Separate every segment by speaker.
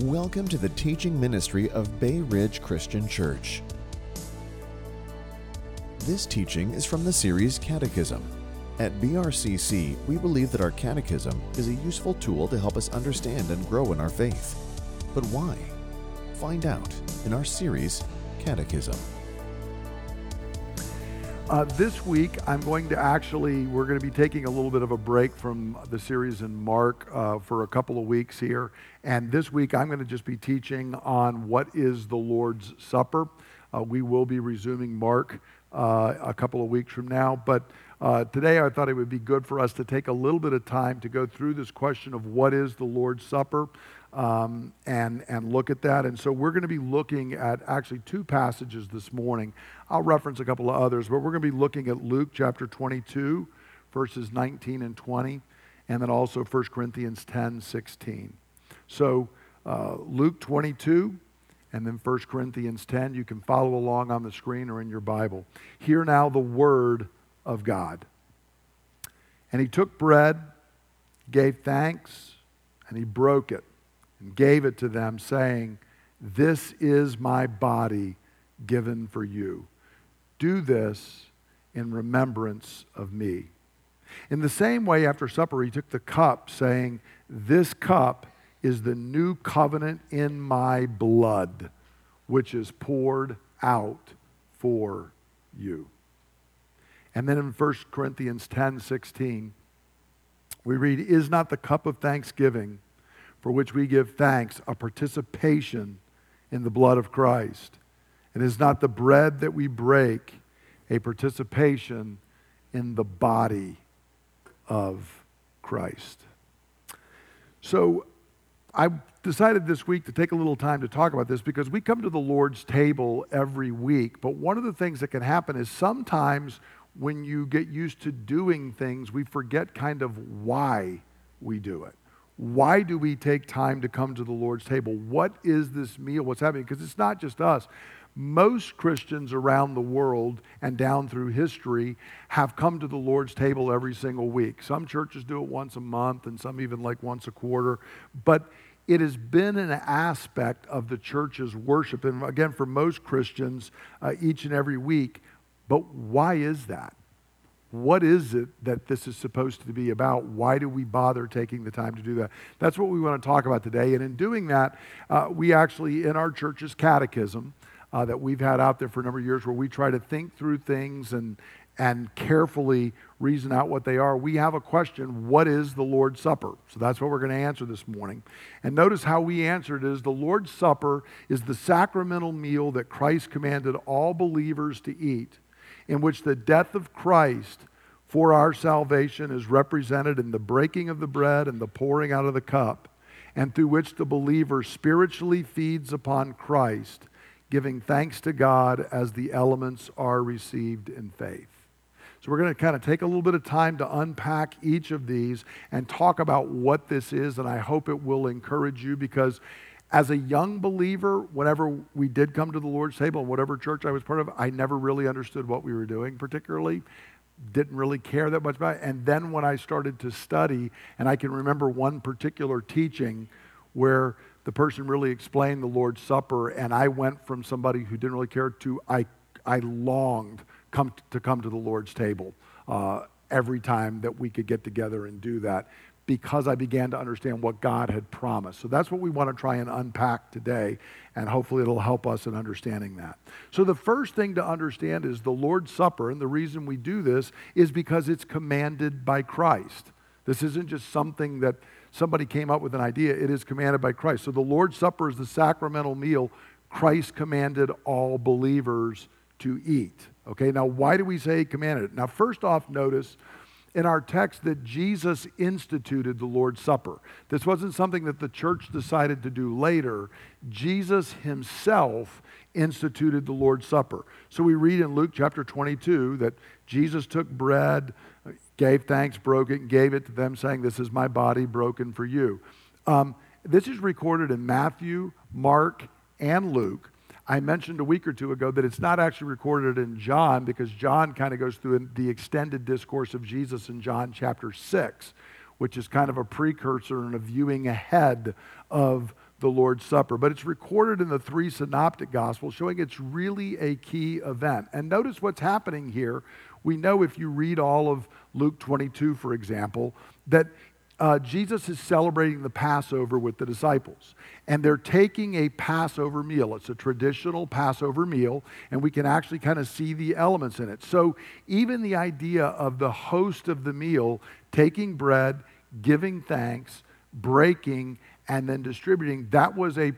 Speaker 1: Welcome to the teaching ministry of Bay Ridge Christian Church. This teaching is from the series Catechism. At BRCC, we believe that our catechism is a useful tool to help us understand and grow in our faith. But why? Find out in our series Catechism.
Speaker 2: Uh, this week, I'm going to actually, we're going to be taking a little bit of a break from the series in Mark uh, for a couple of weeks here. And this week, I'm going to just be teaching on what is the Lord's Supper. Uh, we will be resuming Mark uh, a couple of weeks from now. But uh, today, I thought it would be good for us to take a little bit of time to go through this question of what is the Lord's Supper um, and, and look at that. And so we're going to be looking at actually two passages this morning. I'll reference a couple of others, but we're going to be looking at Luke chapter 22, verses 19 and 20, and then also 1 Corinthians 10, 16. So uh, Luke 22, and then 1 Corinthians 10. You can follow along on the screen or in your Bible. Hear now the word of God. And he took bread, gave thanks, and he broke it and gave it to them, saying, This is my body given for you. Do this in remembrance of me. In the same way, after supper, he took the cup, saying, This cup is the new covenant in my blood, which is poured out for you. And then in 1 Corinthians 10 16, we read, Is not the cup of thanksgiving for which we give thanks a participation in the blood of Christ? And is not the bread that we break a participation in the body of Christ? So I decided this week to take a little time to talk about this because we come to the Lord's table every week. But one of the things that can happen is sometimes when you get used to doing things, we forget kind of why we do it. Why do we take time to come to the Lord's table? What is this meal? What's happening? Because it's not just us. Most Christians around the world and down through history have come to the Lord's table every single week. Some churches do it once a month and some even like once a quarter. But it has been an aspect of the church's worship. And again, for most Christians, uh, each and every week. But why is that? What is it that this is supposed to be about? Why do we bother taking the time to do that? That's what we want to talk about today. And in doing that, uh, we actually, in our church's catechism uh, that we've had out there for a number of years, where we try to think through things and, and carefully reason out what they are, we have a question what is the Lord's Supper? So that's what we're going to answer this morning. And notice how we answered is the Lord's Supper is the sacramental meal that Christ commanded all believers to eat in which the death of Christ for our salvation is represented in the breaking of the bread and the pouring out of the cup, and through which the believer spiritually feeds upon Christ, giving thanks to God as the elements are received in faith. So, we're going to kind of take a little bit of time to unpack each of these and talk about what this is, and I hope it will encourage you because as a young believer, whenever we did come to the Lord's table, whatever church I was part of, I never really understood what we were doing particularly. Didn't really care that much about it. And then when I started to study, and I can remember one particular teaching where the person really explained the Lord's Supper, and I went from somebody who didn't really care to I, I longed come to come to the Lord's table uh, every time that we could get together and do that because I began to understand what God had promised. So that's what we want to try and unpack today, and hopefully it'll help us in understanding that. So the first thing to understand is the Lord's Supper, and the reason we do this is because it's commanded by Christ. This isn't just something that somebody came up with an idea, it is commanded by Christ. So the Lord's Supper is the sacramental meal Christ commanded all believers to eat. Okay, now why do we say commanded? Now, first off, notice in our text that Jesus instituted the Lord's Supper. This wasn't something that the church decided to do later. Jesus himself instituted the Lord's Supper. So we read in Luke chapter 22 that Jesus took bread, gave thanks, broke it, and gave it to them, saying, This is my body broken for you. Um, this is recorded in Matthew, Mark, and Luke. I mentioned a week or two ago that it's not actually recorded in John because John kind of goes through the extended discourse of Jesus in John chapter 6, which is kind of a precursor and a viewing ahead of the Lord's Supper. But it's recorded in the three synoptic gospels, showing it's really a key event. And notice what's happening here. We know if you read all of Luke 22, for example, that uh, Jesus is celebrating the Passover with the disciples. And they're taking a Passover meal. It's a traditional Passover meal, and we can actually kind of see the elements in it. So, even the idea of the host of the meal taking bread, giving thanks, breaking, and then distributing, that was a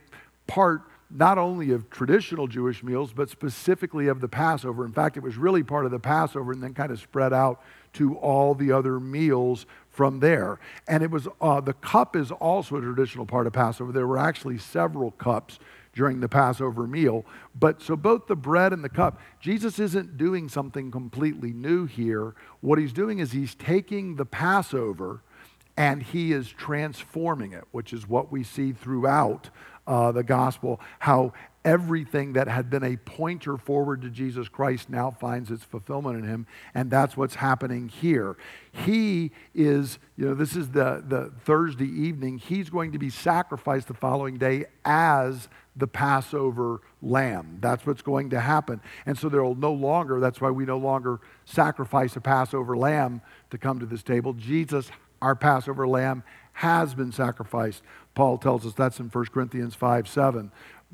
Speaker 2: part not only of traditional Jewish meals, but specifically of the Passover. In fact, it was really part of the Passover and then kind of spread out to all the other meals from there. And it was uh, the cup is also a traditional part of Passover. There were actually several cups during the Passover meal. But so both the bread and the cup, Jesus isn't doing something completely new here. What he's doing is he's taking the Passover and he is transforming it, which is what we see throughout uh, the gospel, how everything that had been a pointer forward to Jesus Christ now finds its fulfillment in him. And that's what's happening here. He is, you know, this is the, the Thursday evening. He's going to be sacrificed the following day as the Passover lamb. That's what's going to happen. And so there will no longer, that's why we no longer sacrifice a Passover lamb to come to this table. Jesus, our Passover lamb, has been sacrificed. Paul tells us that's in 1 Corinthians 5 7.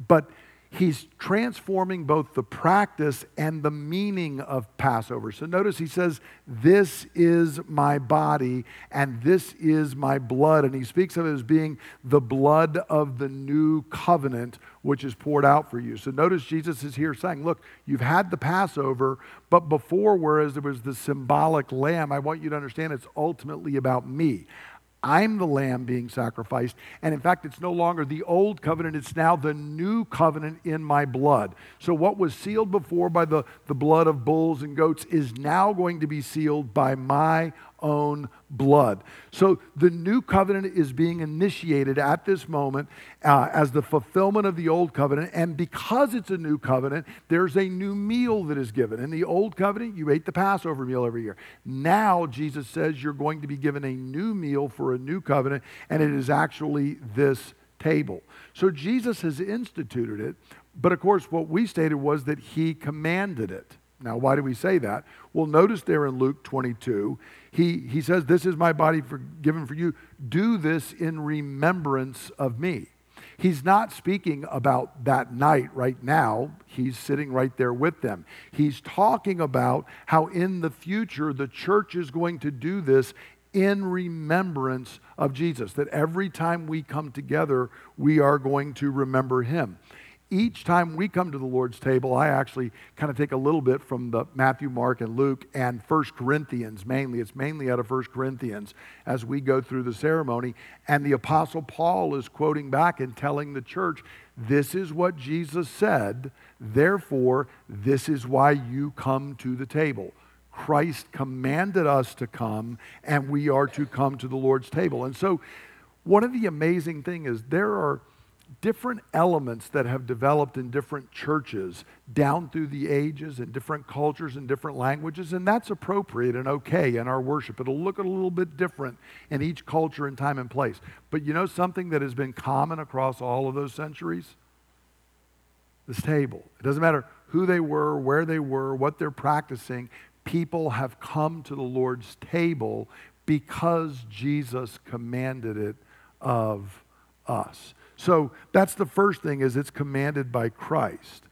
Speaker 2: But he's transforming both the practice and the meaning of Passover. So notice he says, This is my body and this is my blood. And he speaks of it as being the blood of the new covenant, which is poured out for you. So notice Jesus is here saying, Look, you've had the Passover, but before, whereas there was the symbolic lamb, I want you to understand it's ultimately about me. I'm the lamb being sacrificed. And in fact, it's no longer the old covenant, it's now the new covenant in my blood. So, what was sealed before by the, the blood of bulls and goats is now going to be sealed by my own blood. So the new covenant is being initiated at this moment uh, as the fulfillment of the old covenant. And because it's a new covenant, there's a new meal that is given. In the old covenant, you ate the Passover meal every year. Now, Jesus says you're going to be given a new meal for a new covenant, and it is actually this table. So Jesus has instituted it. But of course, what we stated was that he commanded it. Now, why do we say that? Well, notice there in Luke 22, he, he says, This is my body for, given for you. Do this in remembrance of me. He's not speaking about that night right now. He's sitting right there with them. He's talking about how in the future the church is going to do this in remembrance of Jesus. That every time we come together, we are going to remember him each time we come to the Lord's table, I actually kind of take a little bit from the Matthew, Mark, and Luke and First Corinthians mainly. It's mainly out of First Corinthians as we go through the ceremony. And the Apostle Paul is quoting back and telling the church, This is what Jesus said, therefore, this is why you come to the table. Christ commanded us to come, and we are to come to the Lord's table. And so, one of the amazing things is there are different elements that have developed in different churches down through the ages and different cultures and different languages, and that's appropriate and okay in our worship. It'll look a little bit different in each culture and time and place. But you know something that has been common across all of those centuries? This table. It doesn't matter who they were, where they were, what they're practicing, people have come to the Lord's table because Jesus commanded it of us. So that's the first thing is it's commanded by Christ.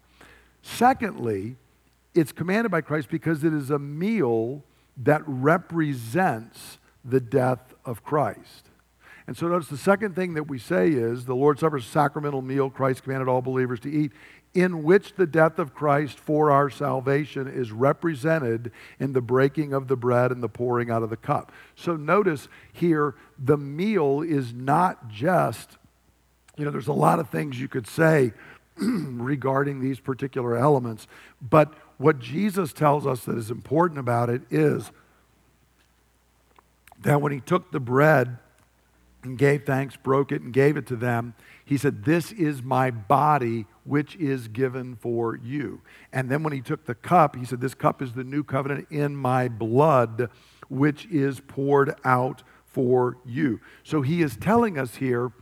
Speaker 2: Secondly, it's commanded by Christ because it is a meal that represents the death of Christ. And so notice the second thing that we say is the Lord's Supper is a sacramental meal Christ commanded all believers to eat, in which the death of Christ for our salvation is represented in the breaking of the bread and the pouring out of the cup. So notice here, the meal is not just you know, there's a lot of things you could say regarding these particular elements, but what Jesus tells us that is important about it is that when he took the bread and gave thanks, broke it, and gave it to them, he said, This is my body, which is given for you. And then when he took the cup, he said, This cup is the new covenant in my blood, which is poured out for you. So he is telling us here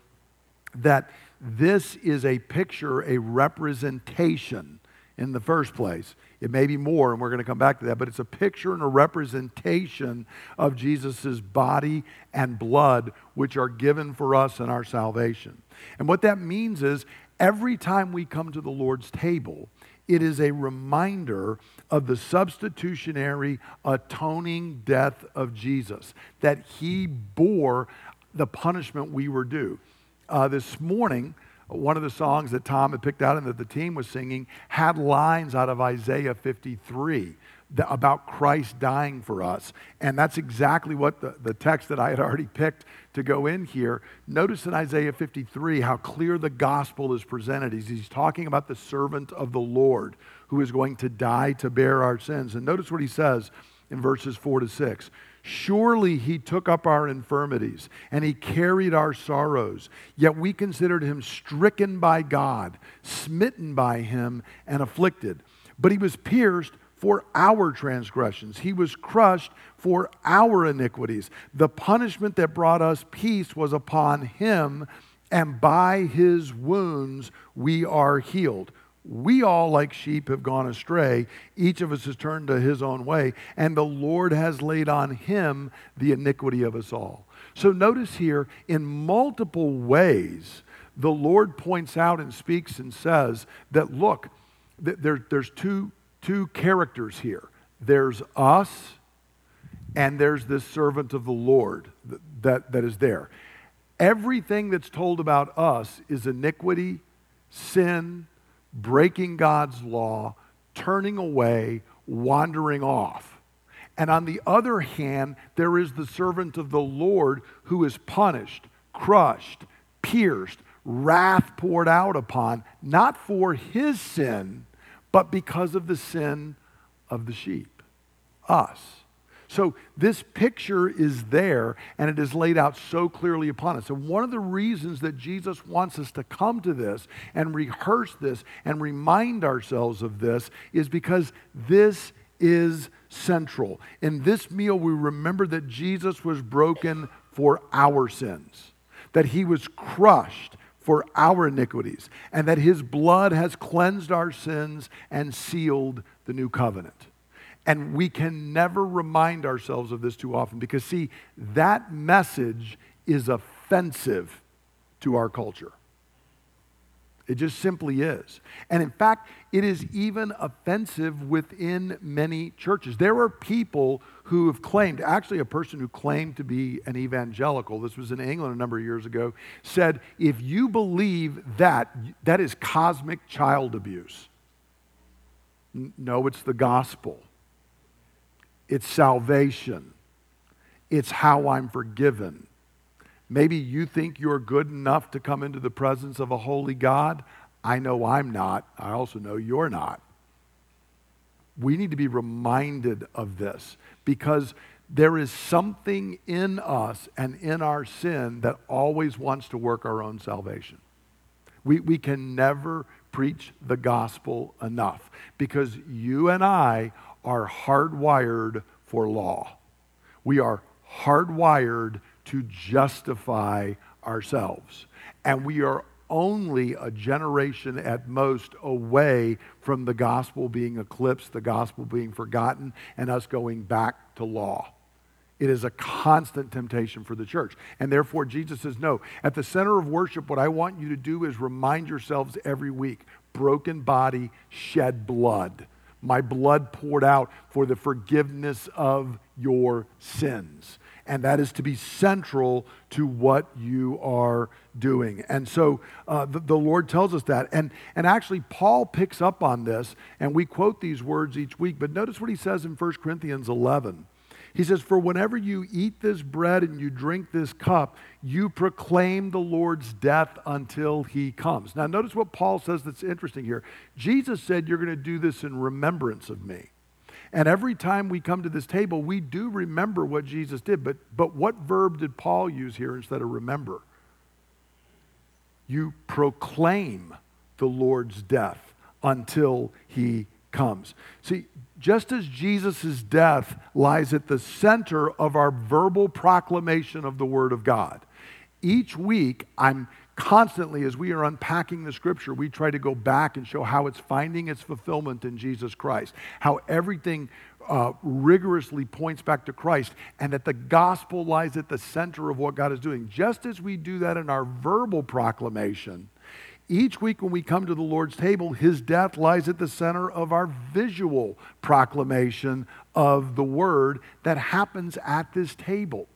Speaker 2: that this is a picture, a representation in the first place. It may be more, and we're going to come back to that, but it's a picture and a representation of Jesus' body and blood, which are given for us in our salvation. And what that means is every time we come to the Lord's table, it is a reminder of the substitutionary atoning death of Jesus, that he bore the punishment we were due. Uh, this morning, one of the songs that Tom had picked out and that the team was singing had lines out of Isaiah 53 about Christ dying for us. And that's exactly what the, the text that I had already picked to go in here. Notice in Isaiah 53 how clear the gospel is presented. He's, he's talking about the servant of the Lord who is going to die to bear our sins. And notice what he says in verses 4 to 6. Surely he took up our infirmities and he carried our sorrows. Yet we considered him stricken by God, smitten by him, and afflicted. But he was pierced for our transgressions, he was crushed for our iniquities. The punishment that brought us peace was upon him, and by his wounds we are healed. We all, like sheep, have gone astray. Each of us has turned to his own way, and the Lord has laid on him the iniquity of us all. So notice here, in multiple ways, the Lord points out and speaks and says that, look, there, there's two, two characters here there's us, and there's this servant of the Lord that, that, that is there. Everything that's told about us is iniquity, sin, breaking God's law, turning away, wandering off. And on the other hand, there is the servant of the Lord who is punished, crushed, pierced, wrath poured out upon, not for his sin, but because of the sin of the sheep, us. So this picture is there and it is laid out so clearly upon us. And one of the reasons that Jesus wants us to come to this and rehearse this and remind ourselves of this is because this is central. In this meal, we remember that Jesus was broken for our sins, that he was crushed for our iniquities, and that his blood has cleansed our sins and sealed the new covenant. And we can never remind ourselves of this too often because, see, that message is offensive to our culture. It just simply is. And in fact, it is even offensive within many churches. There are people who have claimed, actually, a person who claimed to be an evangelical, this was in England a number of years ago, said, if you believe that, that is cosmic child abuse. No, it's the gospel. It's salvation. It's how I'm forgiven. Maybe you think you're good enough to come into the presence of a holy God. I know I'm not. I also know you're not. We need to be reminded of this because there is something in us and in our sin that always wants to work our own salvation. We, we can never preach the gospel enough because you and I are hardwired for law. We are hardwired to justify ourselves. And we are only a generation at most away from the gospel being eclipsed, the gospel being forgotten, and us going back to law. It is a constant temptation for the church. And therefore, Jesus says, No, at the center of worship, what I want you to do is remind yourselves every week broken body, shed blood my blood poured out for the forgiveness of your sins. And that is to be central to what you are doing. And so uh, the, the Lord tells us that. And, and actually, Paul picks up on this, and we quote these words each week. But notice what he says in 1 Corinthians 11. He says, For whenever you eat this bread and you drink this cup, you proclaim the Lord's death until he comes. Now, notice what Paul says that's interesting here. Jesus said, You're going to do this in remembrance of me. And every time we come to this table, we do remember what Jesus did. But, but what verb did Paul use here instead of remember? You proclaim the Lord's death until he comes. See, just as Jesus' death lies at the center of our verbal proclamation of the Word of God, each week, I'm constantly, as we are unpacking the scripture, we try to go back and show how it's finding its fulfillment in Jesus Christ, how everything uh, rigorously points back to Christ, and that the gospel lies at the center of what God is doing. Just as we do that in our verbal proclamation, each week when we come to the Lord's table, his death lies at the center of our visual proclamation of the word that happens at this table.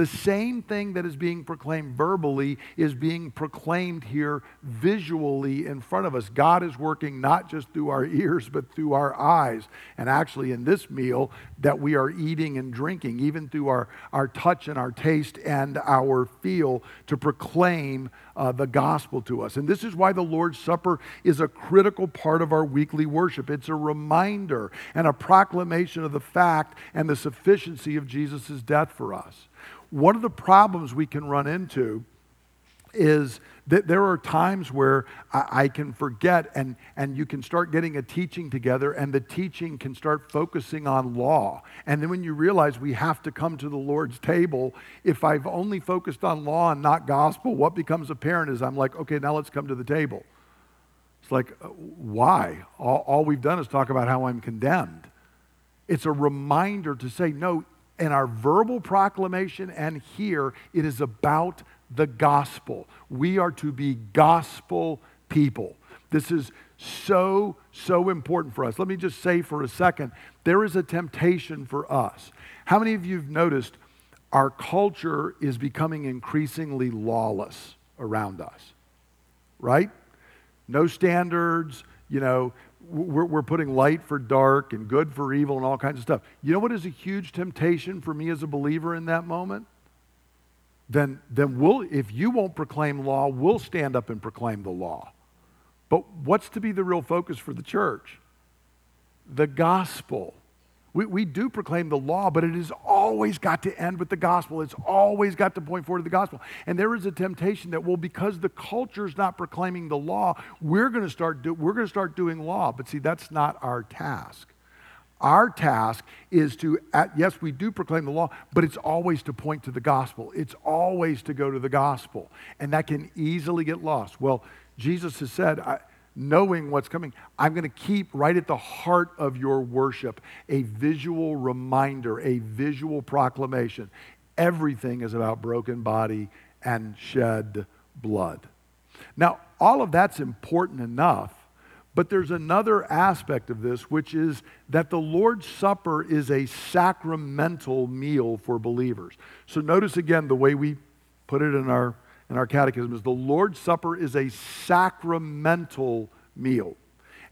Speaker 2: The same thing that is being proclaimed verbally is being proclaimed here visually in front of us. God is working not just through our ears, but through our eyes. And actually, in this meal that we are eating and drinking, even through our, our touch and our taste and our feel, to proclaim uh, the gospel to us. And this is why the Lord's Supper is a critical part of our weekly worship. It's a reminder and a proclamation of the fact and the sufficiency of Jesus' death for us. One of the problems we can run into is that there are times where I, I, can forget and, and you can start getting a teaching together and the teaching can start focusing on law. And then when you realize we have to come to the Lord's table, if I've only focused on law and not gospel, what becomes apparent is I'm like, okay, now let's come to the table. It's like, uh, why? All, all we've done is talk about how I'm condemned. It's a reminder to say, no, in our verbal proclamation and here, it is about the gospel. We are to be gospel people. This is so, so important for us. Let me just say for a second there is a temptation for us. How many of you have noticed our culture is becoming increasingly lawless around us? Right? No standards, you know, we're, we're putting light for dark and good for evil and all kinds of stuff. You know what is a huge temptation for me as a believer in that moment? Then, then we'll, if you won't proclaim law, we'll stand up and proclaim the law. But what's to be the real focus for the church? The gospel. We, we do proclaim the law, but it has always got to end with the gospel. It's always got to point forward to the gospel. And there is a temptation that, well, because the culture is not proclaiming the law, we're going to start we're going to start doing law. But see, that's not our task. Our task is to, at, yes, we do proclaim the law, but it's always to point to the gospel. It's always to go to the gospel. And that can easily get lost. Well, Jesus has said, I, knowing what's coming. I'm going to keep right at the heart of your worship a visual reminder, a visual proclamation. Everything is about broken body and shed blood. Now, all of that's important enough, but there's another aspect of this, which is that the Lord's Supper is a sacramental meal for believers. So notice again the way we put it in our in our catechism is the Lord's Supper is a sacramental meal.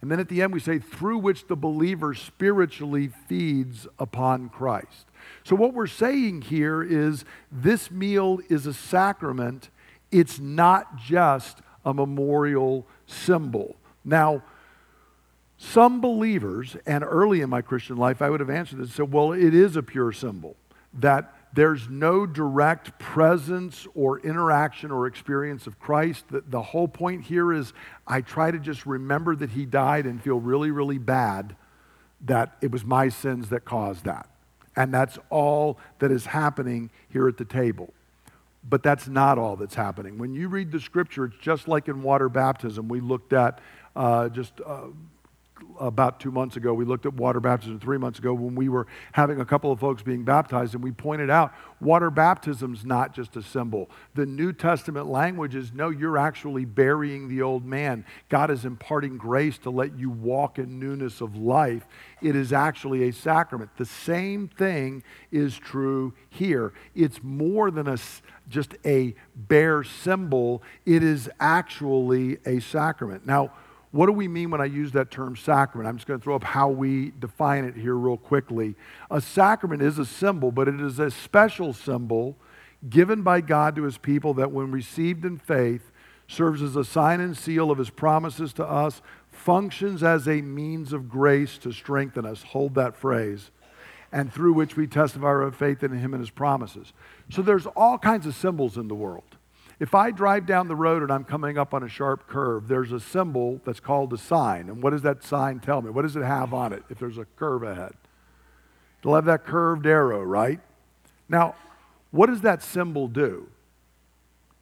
Speaker 2: And then at the end, we say, through which the believer spiritually feeds upon Christ. So, what we're saying here is this meal is a sacrament, it's not just a memorial symbol. Now, some believers, and early in my Christian life, I would have answered this and said, well, it is a pure symbol. That there's no direct presence or interaction or experience of Christ. The, the whole point here is I try to just remember that he died and feel really, really bad that it was my sins that caused that. And that's all that is happening here at the table. But that's not all that's happening. When you read the scripture, it's just like in water baptism. We looked at uh, just. Uh, about two months ago. We looked at water baptism three months ago when we were having a couple of folks being baptized, and we pointed out water baptism's not just a symbol. The New Testament language is no, you're actually burying the old man. God is imparting grace to let you walk in newness of life. It is actually a sacrament. The same thing is true here. It's more than a just a bare symbol, it is actually a sacrament. Now, what do we mean when I use that term sacrament? I'm just going to throw up how we define it here, real quickly. A sacrament is a symbol, but it is a special symbol given by God to his people that, when received in faith, serves as a sign and seal of his promises to us, functions as a means of grace to strengthen us. Hold that phrase. And through which we testify our faith in him and his promises. So there's all kinds of symbols in the world. If I drive down the road and I'm coming up on a sharp curve, there's a symbol that's called a sign. And what does that sign tell me? What does it have on it if there's a curve ahead? It'll have that curved arrow, right? Now, what does that symbol do?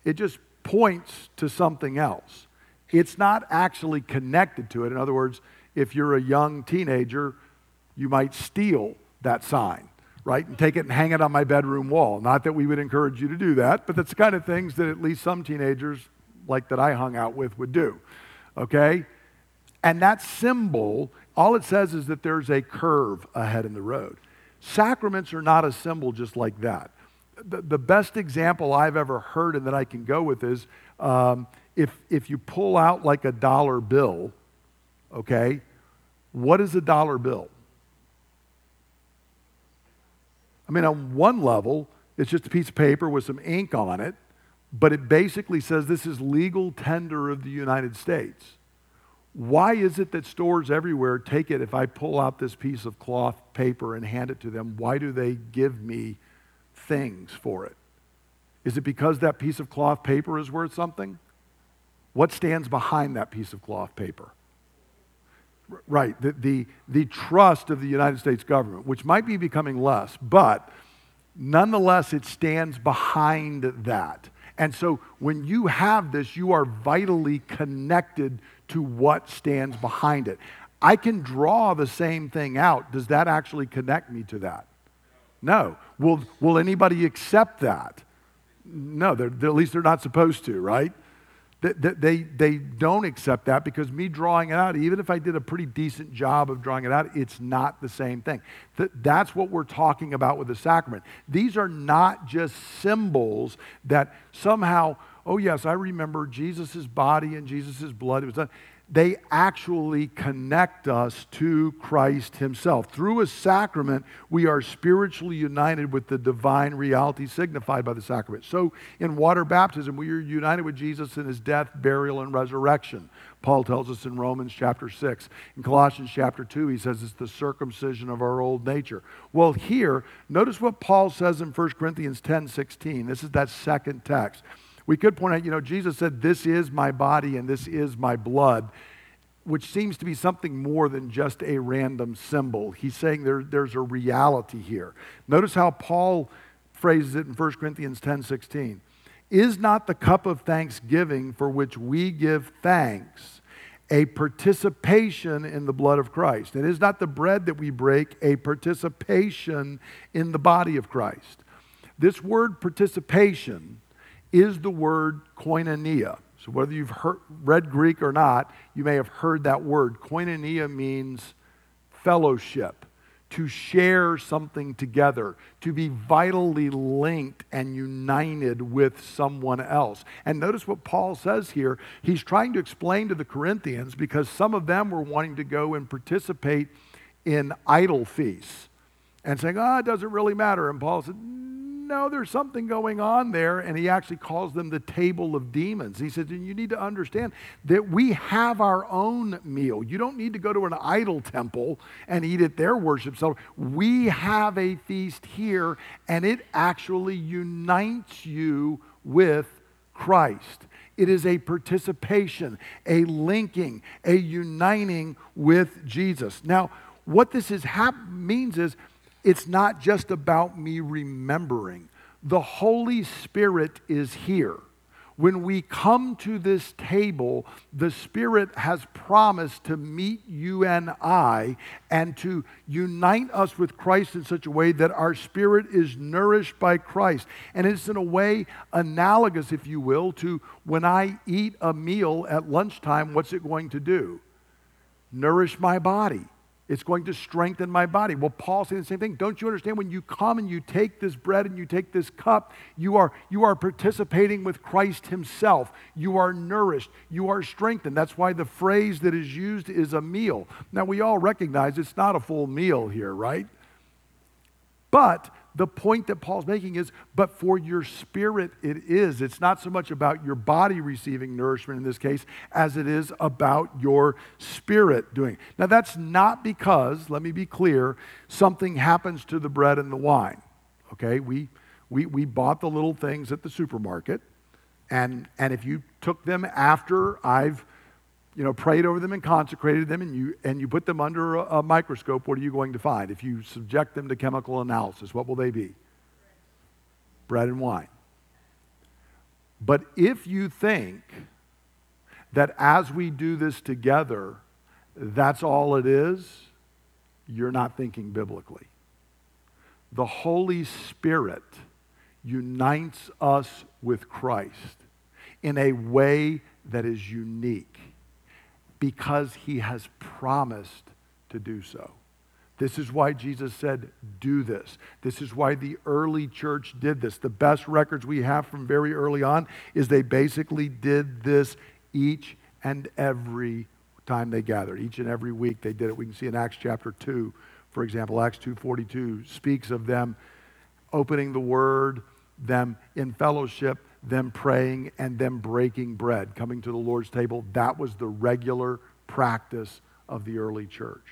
Speaker 2: it just points to something else. It's not actually connected to it. In other words, if you're a young teenager, you might steal that sign, right? And take it and hang it on my bedroom wall. Not that we would encourage you to do that, but that's the kind of things that at least some teenagers, like that I hung out with, would do, okay? And that symbol, all it says is that there's a curve ahead in the road. Sacraments are not a symbol just like that. The, the best example I've ever heard and that I can go with is um, if, if you pull out like a dollar bill, okay, what is a dollar bill? I mean, on one level, it's just a piece of paper with some ink on it, but it basically says this is legal tender of the United States. Why is it that stores everywhere take it if I pull out this piece of cloth paper and hand it to them? Why do they give me things for it? Is it because that piece of cloth paper is worth something? What stands behind that piece of cloth paper? Right, the, the, the trust of the United States government, which might be becoming less, but nonetheless, it stands behind that. And so when you have this, you are vitally connected to what stands behind it. I can draw the same thing out. Does that actually connect me to that? No. Will, will anybody accept that? No, they're, they're, at least they're not supposed to, right? They, they, don't accept that because me drawing it out, even if I did a pretty decent job of drawing it out, it's not the same thing. That's what we're talking about with the sacrament. These are not just symbols that somehow, oh, yes, I remember Jesus' body and Jesus' blood. It was done they actually connect us to Christ Himself. Through a sacrament, we are spiritually united with the divine reality signified by the sacrament. So, in water baptism, we are united with Jesus in His death, burial, and resurrection. Paul tells us in Romans chapter 6. In Colossians chapter 2, he says it's the circumcision of our old nature. Well, here, notice what Paul says in 1 Corinthians 10 16. This is that second text. We could point out, you know, Jesus said, This is my body and this is my blood, which seems to be something more than just a random symbol. He's saying there, there's a reality here. Notice how Paul phrases it in 1 Corinthians 10 16. Is not the cup of thanksgiving for which we give thanks a participation in the blood of Christ? And is not the bread that we break a participation in the body of Christ? This word participation is the word koinonia. So, whether you've heard, read Greek or not, you may have heard that word. Koinonia means fellowship, to share something together, to be vitally linked and united with someone else. And notice what Paul says here. He's trying to explain to the Corinthians because some of them were wanting to go and participate in idol feasts and saying, oh, it doesn't really matter. And Paul said, no, there's something going on there. And he actually calls them the table of demons. He says, and you need to understand that we have our own meal. You don't need to go to an idol temple and eat at their worship So We have a feast here, and it actually unites you with Christ. It is a participation, a linking, a uniting with Jesus. Now, what this is hap- means is it's not just about me remembering. The Holy Spirit is here. When we come to this table, the Spirit has promised to meet you and I and to unite us with Christ in such a way that our spirit is nourished by Christ. And it's in a way analogous, if you will, to when I eat a meal at lunchtime, what's it going to do? Nourish my body. It's going to strengthen my body. Well, Paul saying the same thing. Don't you understand when you come and you take this bread and you take this cup, you are, you are participating with Christ Himself. You are nourished. You are strengthened. That's why the phrase that is used is a meal. Now, we all recognize it's not a full meal here, right? But the point that Paul's making is, but for your spirit it is. It's not so much about your body receiving nourishment in this case as it is about your spirit doing. It. Now, that's not because, let me be clear, something happens to the bread and the wine. Okay? We, we, we bought the little things at the supermarket, and, and if you took them after I've you know, prayed over them and consecrated them, and you, and you put them under a, a, microscope, what are you going to find? If you subject them to chemical analysis, what will they be? Bread and wine. But if you think that as we do this together, that's all it is, you're not thinking biblically. The Holy Spirit unites us with Christ in a way that is unique because he has promised to do so. This is why Jesus said, Do this. This is why the early church did this. The best records we have from very early on is they basically did this each and every time they gathered. Each and every week they did it. We can see in Acts chapter 2, for example, Acts 2:42 speaks of them opening the word, them in fellowship, them praying, and them breaking bread, coming to the Lord's table. That was the regular practice of the early church.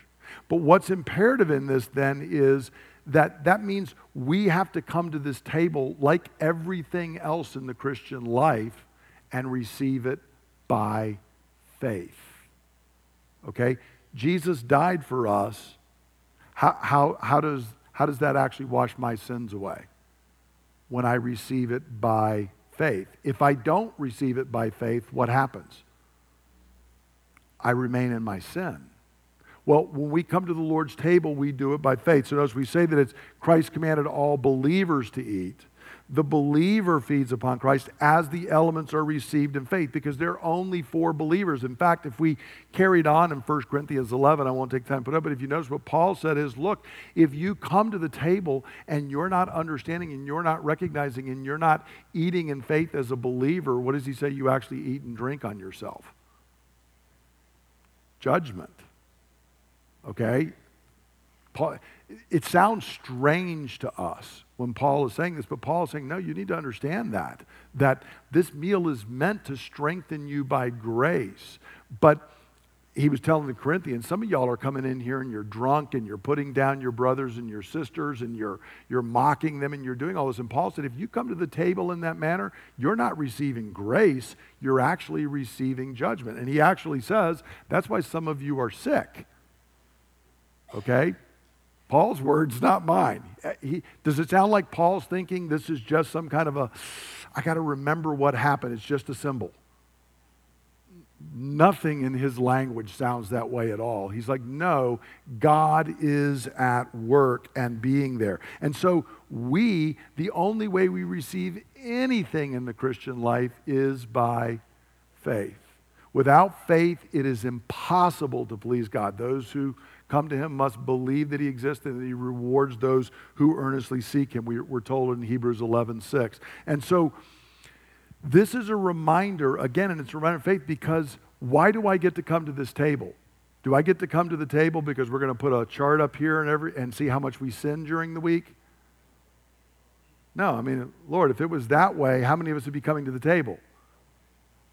Speaker 2: But what's imperative in this then is that that means we have to come to this table like everything else in the Christian life and receive it by faith. Okay? Jesus died for us. How, how, how, does, how does that actually wash my sins away? When I receive it by faith. If I don't receive it by faith, what happens? I remain in my sin. Well, when we come to the Lord's table, we do it by faith. So as we say that it's Christ commanded all believers to eat, the believer feeds upon Christ as the elements are received in faith because they're only for believers. In fact, if we carried on in 1 Corinthians 11, I won't take time to put up, but if you notice what Paul said is look, if you come to the table and you're not understanding and you're not recognizing and you're not eating in faith as a believer, what does he say? You actually eat and drink on yourself. Judgment. Okay? Paul, it sounds strange to us when Paul is saying this, but Paul is saying, no, you need to understand that. That this meal is meant to strengthen you by grace. But he was telling the Corinthians, some of y'all are coming in here and you're drunk and you're putting down your brothers and your sisters and you're, you're mocking them and you're doing all this. And Paul said, if you come to the table in that manner, you're not receiving grace, you're actually receiving judgment. And he actually says, that's why some of you are sick Okay? Paul's words, not mine. Uh, he, does it sound like Paul's thinking this is just some kind of a, I got to remember what happened, it's just a symbol? Nothing in his language sounds that way at all. He's like, no, God is at work and being there. And so, we, the only way we receive anything in the Christian life is by faith. Without faith, it is impossible to please God. Those who come to him must believe that he exists and that he rewards those who earnestly seek him. We, are told in Hebrews 11 6. And so this is a reminder, again, and it's a reminder of faith because why do I get to come to this table? Do I get to come to the table because we're going to put a chart up here and, every, and see how much we sin during the week? No, I mean, Lord, if it was that way, how many of us would be coming to the table?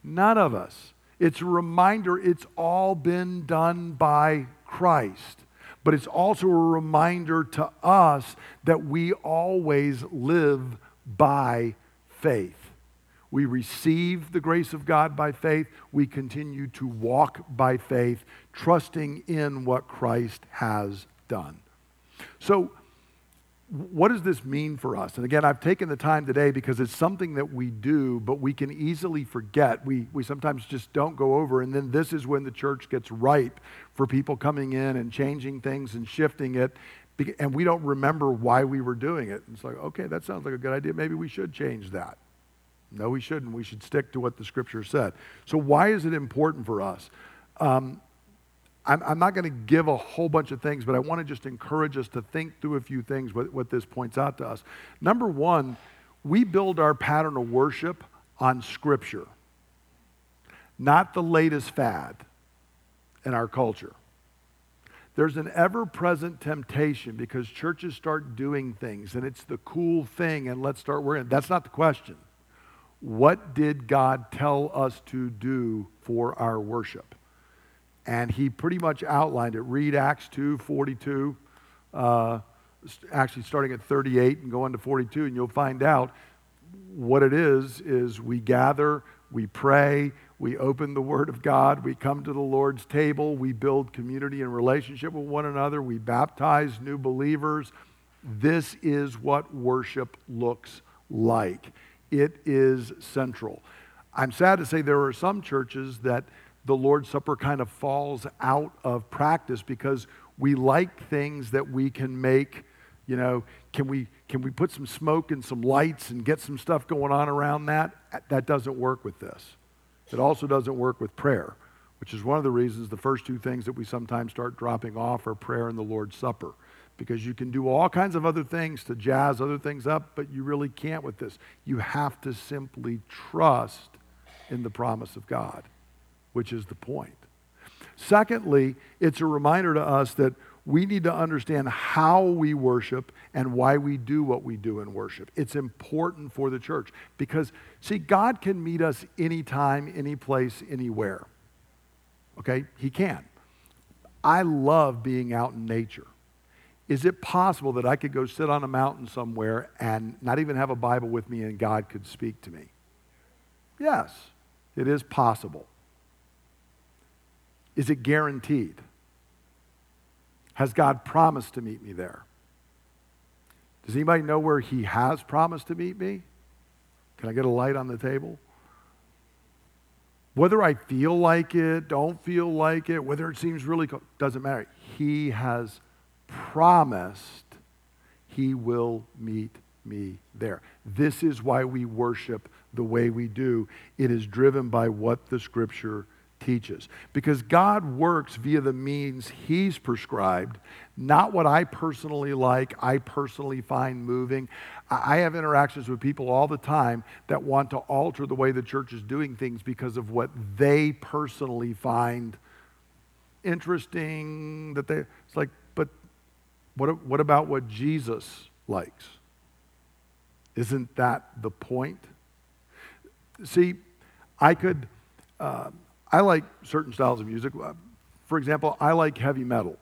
Speaker 2: None of us. It's a reminder it's all been done by Christ. But it's also a reminder to us that we always live by faith. We receive the grace of God by faith. We continue to walk by faith, trusting in what Christ has done. So, what does this mean for us? And again, I've taken the time today because it's something that we do, but we can easily forget. We, we sometimes just don't go over. And then this is when the church gets ripe for people coming in and changing things and shifting it. And we don't remember why we were doing it. It's like, okay, that sounds like a good idea. Maybe we should change that. No, we shouldn't. We should stick to what the scripture said. So, why is it important for us? Um, I'm, I'm not going to give a whole bunch of things, but I want to just encourage us to think through a few things, what, what this points out to us. Number one, we build our pattern of worship on Scripture, not the latest fad in our culture. There's an ever present temptation because churches start doing things and it's the cool thing and let's start working. That's not the question. What did God tell us to do for our worship? And he pretty much outlined it. Read Acts 2 42, uh, actually starting at 38 and going to 42, and you'll find out what it is is we gather, we pray, we open the Word of God, we come to the Lord's table, we build community and relationship with one another, we baptize new believers. This is what worship looks like. It is central. I'm sad to say there are some churches that the Lord's Supper kind of falls out of practice because we like things that we can make, you know, can we, can we put some smoke and some lights and get some stuff going on around that? That doesn't work with this. It also doesn't work with prayer, which is one of the reasons the first two things that we sometimes start dropping off are prayer and the Lord's Supper. Because you can do all kinds of other things to jazz other things up, but you really can't with this. You have to simply trust in the promise of God, which is the point. Secondly, it's a reminder to us that we need to understand how we worship and why we do what we do in worship. It's important for the church because, see, God can meet us anytime, any place, anywhere. Okay? He can. I love being out in nature. Is it possible that I could go sit on a mountain somewhere and not even have a Bible with me and God could speak to me? Yes, it is possible. Is it guaranteed? Has God promised to meet me there? Does anybody know where He has promised to meet me? Can I get a light on the table? Whether I feel like it, don't feel like it, whether it seems really cool, doesn't matter. He has promised He will meet me there. This is why we worship the way we do. It is driven by what the Scripture teaches. Because God works via the means He's prescribed, not what I personally like, I personally find moving. I have interactions with people all the time that want to alter the way the church is doing things because of what they personally find interesting. That they, it's like, but what, what about what Jesus likes? Isn't that the point? See, I could. Uh, I like certain styles of music. Uh, for example, I like heavy metal.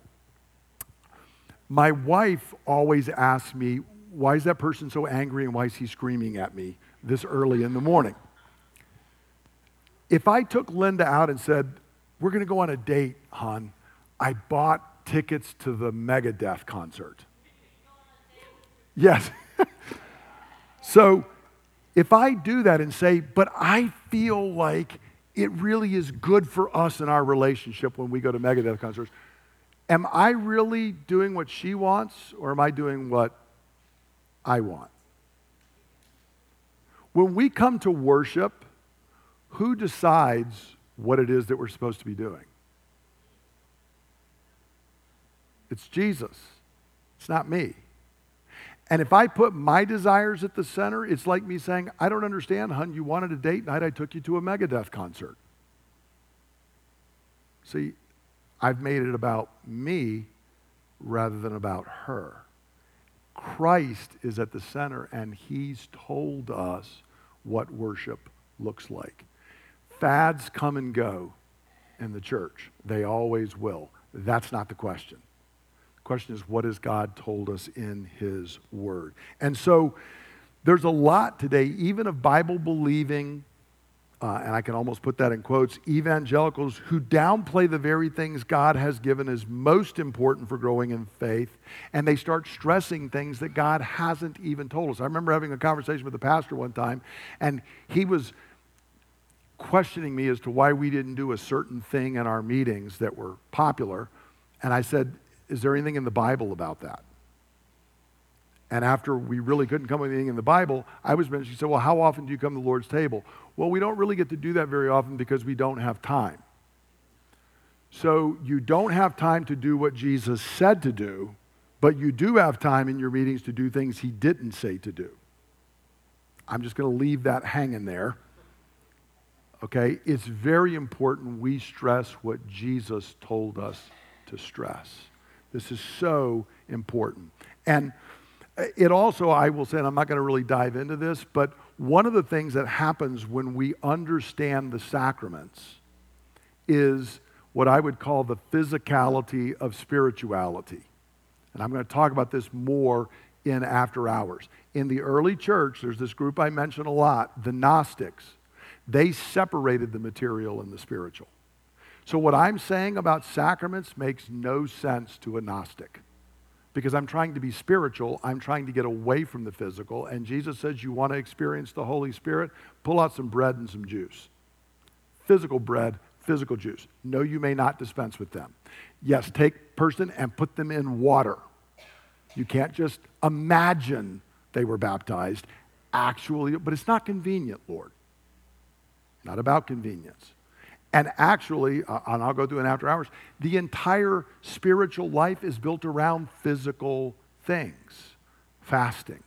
Speaker 2: My wife always asks me, why is that person so angry and why is he screaming at me this early in the morning? If I took Linda out and said, we're going to go on a date, hon, I bought tickets to the Megadeth concert. Yes. so if I do that and say, but I feel like it really is good for us in our relationship when we go to Megadeth concerts. Am I really doing what she wants or am I doing what I want? When we come to worship, who decides what it is that we're supposed to be doing? It's Jesus. It's not me. And if I put my desires at the center, it's like me saying, I don't understand, hun, you wanted a date night, I took you to a Megadeth concert. See, I've made it about me rather than about her. Christ is at the center, and he's told us what worship looks like. Fads come and go in the church, they always will. That's not the question question is, what has God told us in His Word? And so there's a lot today, even of Bible believing, uh, and I can almost put that in quotes, evangelicals who downplay the very things God has given as most important for growing in faith, and they start stressing things that God hasn't even told us. I remember having a conversation with a pastor one time, and he was questioning me as to why we didn't do a certain thing in our meetings that were popular. And I said, is there anything in the Bible about that? And after we really couldn't come with anything in the Bible, I was mentioning, she said, Well, how often do you come to the Lord's table? Well, we don't really get to do that very often because we don't have time. So you don't have time to do what Jesus said to do, but you do have time in your meetings to do things he didn't say to do. I'm just going to leave that hanging there. Okay? It's very important we stress what Jesus told us to stress. This is so important. And uh, it also, I will say, and I'm not going to really dive into this, but one of the things that happens when we understand the sacraments is what I would call the physicality of spirituality. And I'm going to talk about this more in after hours. In the early church, there's this group I mention a lot, the Gnostics. They separated the material and the spiritual. So, what I'm saying about sacraments makes no sense to a Gnostic. because I'm trying to be spiritual. I'm trying to get away from the physical. And Jesus says, You want to experience the Holy Spirit? Pull out some bread and some juice. Physical bread, physical juice. No, you may not dispense with them. Yes, take person and put them in water. You can't just imagine they were baptized. Actually, but it's not convenient, Lord. Not about convenience. And actually, uh, and I'll go through it after hours, the entire spiritual life is built around physical things fasting,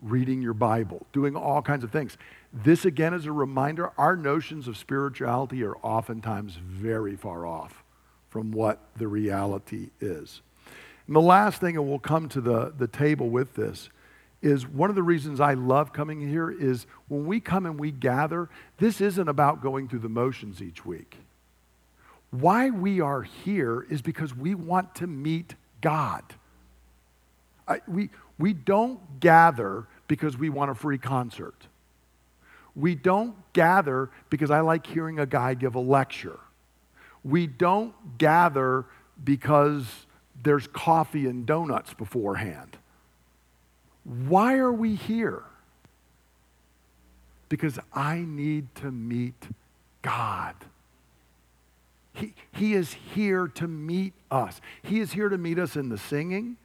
Speaker 2: reading your Bible, doing all kinds of things. This, again, is a reminder our notions of spirituality are oftentimes very far off from what the reality is. And the last thing, and we'll come to the, the table with this, is one of the reasons I love coming here is when we come and we gather, this isn't about going through the motions each week. Why we are here is because we want to meet God. I, we, we don't gather because we want a free concert. We don't gather because I like hearing a guy give a lecture. We don't gather because there's coffee and donuts beforehand. Why are we here? Because I need to meet God. He, he is here to meet us. He is here to meet us in the singing.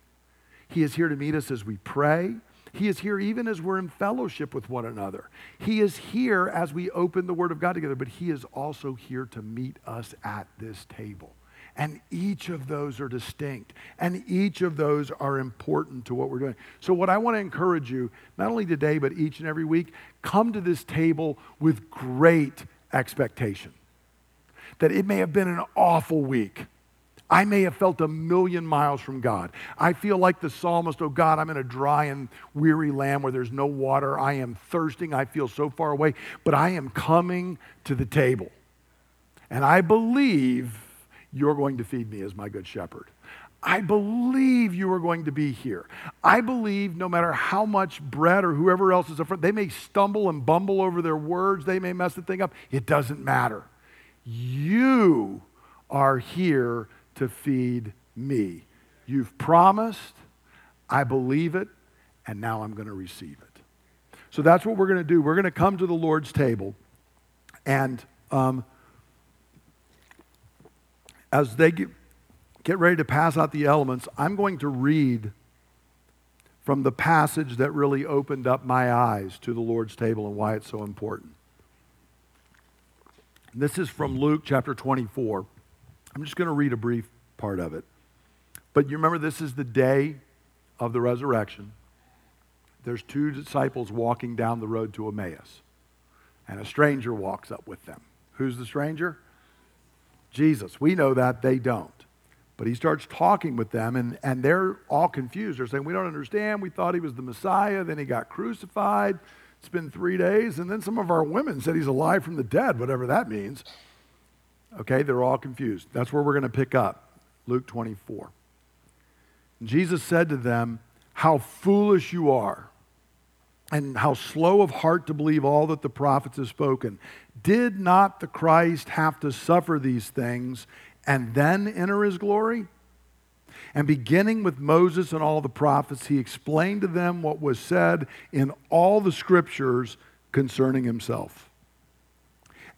Speaker 2: He is here to meet us as we pray. He is here even as we're in fellowship with one another. He is here as we open the Word of God together, but He is also here to meet us at this table. And each of those are distinct. And each of those are important to what we're doing. So, what I want to encourage you, not only today, but each and every week, come to this table with great expectation. That it may have been an awful week. I may have felt a million miles from God. I feel like the psalmist, oh God, I'm in a dry and weary land where there's no water. I am thirsting. I feel so far away. But I am coming to the table. And I believe you're going to feed me as my good shepherd. I believe you are going to be here. I believe no matter how much bread or whoever else is in front, they may stumble and bumble over their words, they may mess the thing up. It doesn't matter. You are here to feed me. You've promised, I believe it, and now I'm going to receive it. So that's what we're going to do. We're going to come to the Lord's table and. Um, as they get, ready to pass out the elements, I'm going to read from the passage that really opened up my eyes to the Lord's table and why it's so important. This is from Luke chapter 24. I'm just going to read a brief part of it. But you remember, this is the day of the resurrection. There's two disciples walking down the road to Emmaus, and a stranger walks up with them. Who's the stranger? Jesus. We know that, they don't. But he starts talking with them, and, and they're all confused. They're saying, We don't understand. We thought he was the Messiah. Then he got crucified. It's been three days. And then some of our women said he's alive from the dead, whatever that means. Okay, they're all confused. That's where we're going to pick up Luke 24. Jesus said to them, How foolish you are, and how slow of heart to believe all that the prophets have spoken. Did not the Christ have to suffer these things and then enter his glory? And beginning with Moses and all the prophets, he explained to them what was said in all the scriptures concerning himself.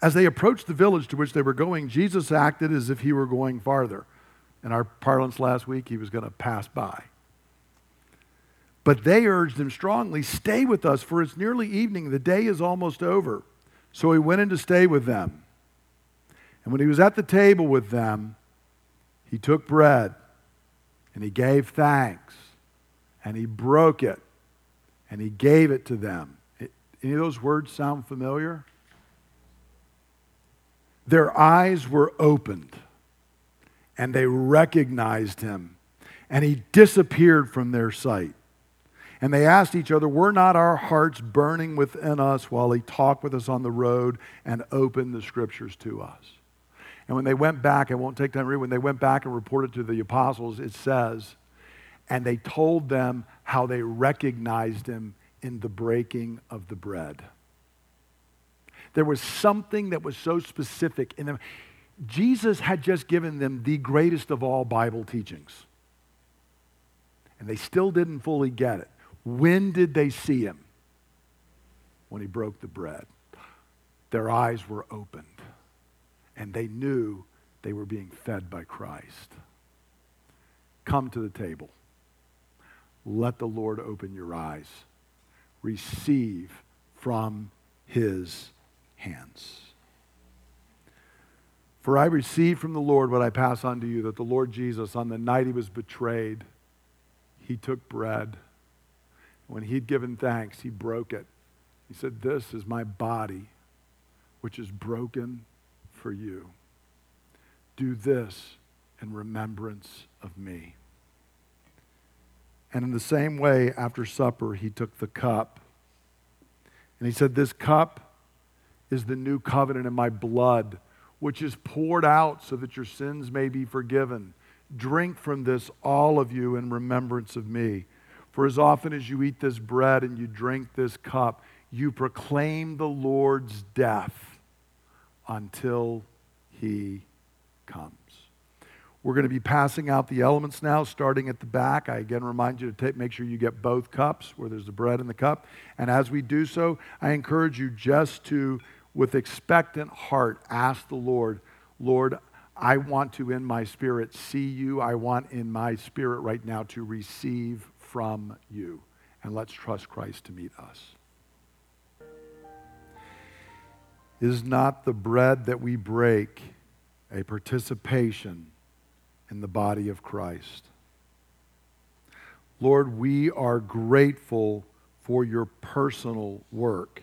Speaker 2: As they approached the village to which they were going, Jesus acted as if he were going farther. In our parlance last week, he was going to pass by. But they urged him strongly, Stay with us, for it's nearly evening. The day is almost over. So he went in to stay with them. And when he was at the table with them, he took bread and he gave thanks and he broke it and he gave it to them. It, any of those words sound familiar? Their eyes were opened and they recognized him and he disappeared from their sight. And they asked each other, Were not our hearts burning within us while he talked with us on the road and opened the scriptures to us? And when they went back, I won't take time to read, when they went back and reported to the apostles, it says, and they told them how they recognized him in the breaking of the bread. There was something that was so specific in them. Jesus had just given them the greatest of all Bible teachings. And they still didn't fully get it. When did they see him? When he broke the bread. Their eyes were opened, and they knew they were being fed by Christ. Come to the table. Let the Lord open your eyes. Receive from his hands. For I received from the Lord what I pass on to you that the Lord Jesus, on the night he was betrayed, he took bread. When he'd given thanks, he broke it. He said, This is my body, which is broken for you. Do this in remembrance of me. And in the same way, after supper, he took the cup. And he said, This cup is the new covenant in my blood, which is poured out so that your sins may be forgiven. Drink from this, all of you, in remembrance of me. For as often as you eat this bread and you drink this cup, you proclaim the Lord's death until he comes. We're going to be passing out the elements now, starting at the back. I again remind you to take, make sure you get both cups where there's the bread and the cup. And as we do so, I encourage you just to, with expectant heart, ask the Lord, Lord, I want to, in my spirit, see you. I want in my spirit right now to receive from you. And let's trust Christ to meet us. Is not the bread that we break a participation in the body of Christ. Lord, we are grateful for your personal work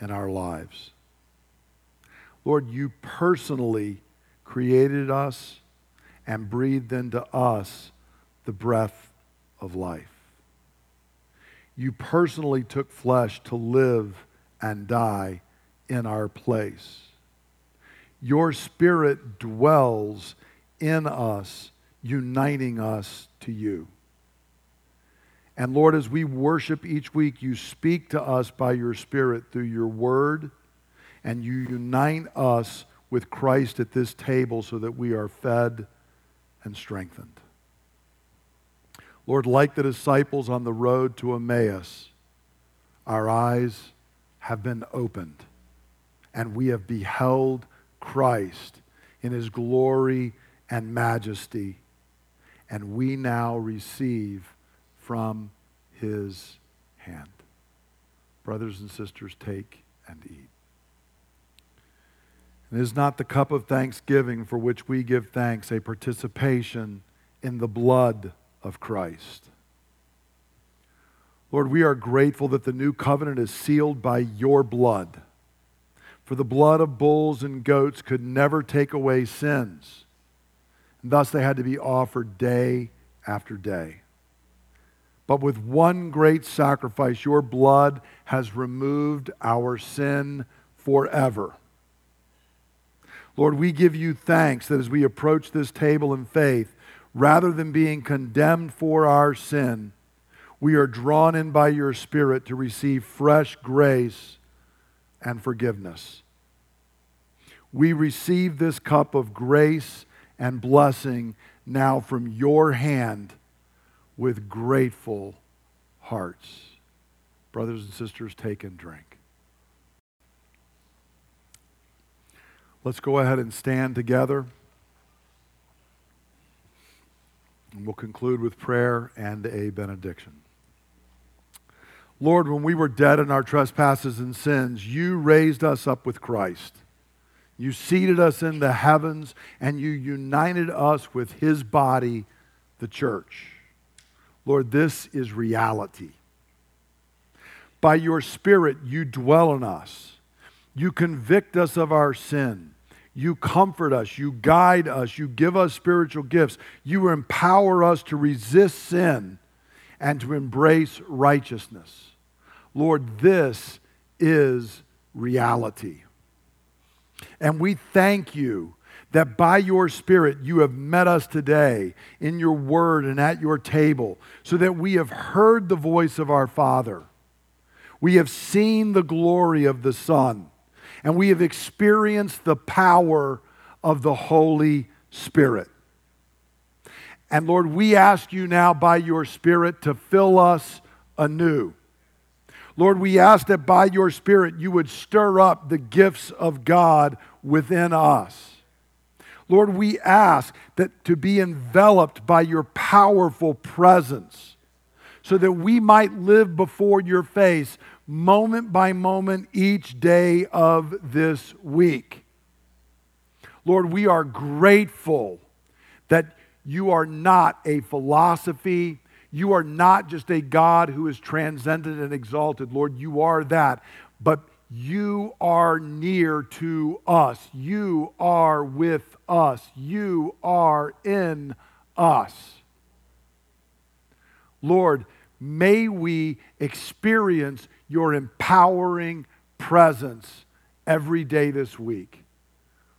Speaker 2: in our lives. Lord, you personally created us and breathed into us the breath of life. You personally took flesh to live and die in our place. Your spirit dwells in us, uniting us to you. And Lord, as we worship each week, you speak to us by your Spirit through your word, and you unite us with Christ at this table so that we are fed and strengthened. Lord, like the disciples on the road to Emmaus, our eyes have been opened, and we have beheld Christ in his glory and majesty, and we now receive from his hand. Brothers and sisters, take and eat. And is not the cup of thanksgiving for which we give thanks a participation in the blood of Christ? Lord, we are grateful that the new covenant is sealed by your blood. For the blood of bulls and goats could never take away sins. And thus they had to be offered day after day. But with one great sacrifice, your blood has removed our sin forever. Lord, we give you thanks that as we approach this table in faith, rather than being condemned for our sin, we are drawn in by your Spirit to receive fresh grace and forgiveness. We receive this cup of grace and blessing now from your hand with grateful hearts. Brothers and sisters, take and drink. Let's go ahead and stand together. And we'll conclude with prayer and a benediction. Lord, when we were dead in our trespasses and sins, you raised us up with Christ. You seated us in the heavens and you united us with his body, the church. Lord, this is reality. By your Spirit, you dwell in us. You convict us of our sin. You comfort us. You guide us. You give us spiritual gifts. You empower us to resist sin and to embrace righteousness. Lord, this is reality. And we thank you that by your Spirit you have met us today in your word and at your table, so that we have heard the voice of our Father. We have seen the glory of the Son, and we have experienced the power of the Holy Spirit. And Lord, we ask you now by your Spirit to fill us anew. Lord, we ask that by your Spirit you would stir up the gifts of God within us. Lord, we ask that to be enveloped by your powerful presence so that we might live before your face moment by moment each day of this week. Lord, we are grateful that you are not a philosophy. You are not just a God who is transcendent and exalted. Lord, you are that. But you are near to us. You are with us. You are in us. Lord, may we experience your empowering presence every day this week.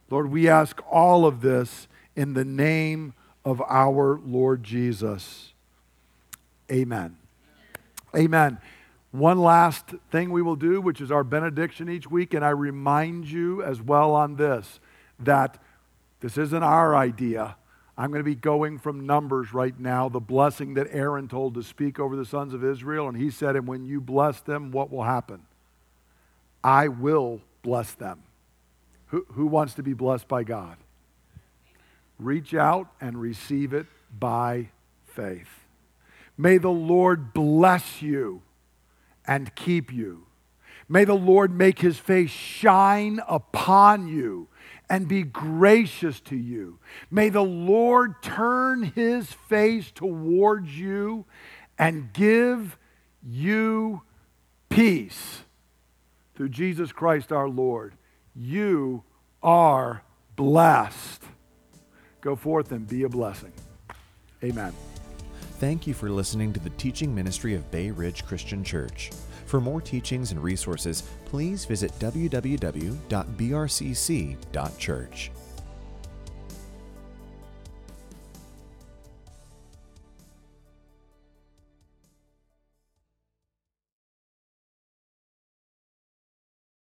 Speaker 2: Lord, we ask all of this in the name of our Lord Jesus. Amen. Amen. One last thing we will do, which is our benediction each week, and I remind you as well on this that this isn't our idea. I'm going to be going from Numbers right now, the blessing that Aaron told to speak over the sons of Israel. And he said, And when you bless them, what will happen? I will bless them. Who, who wants to be blessed by God? Reach out and receive it by faith. May the Lord bless you and keep you. May the Lord make his face shine upon you and be gracious to you. May the Lord turn his face towards you and give you peace. Through Jesus Christ our Lord, you are blessed. Go forth and be a blessing. Amen.
Speaker 1: Thank you for listening to the teaching ministry of Bay Ridge Christian Church. For more teachings and resources, please visit www.brcc.church.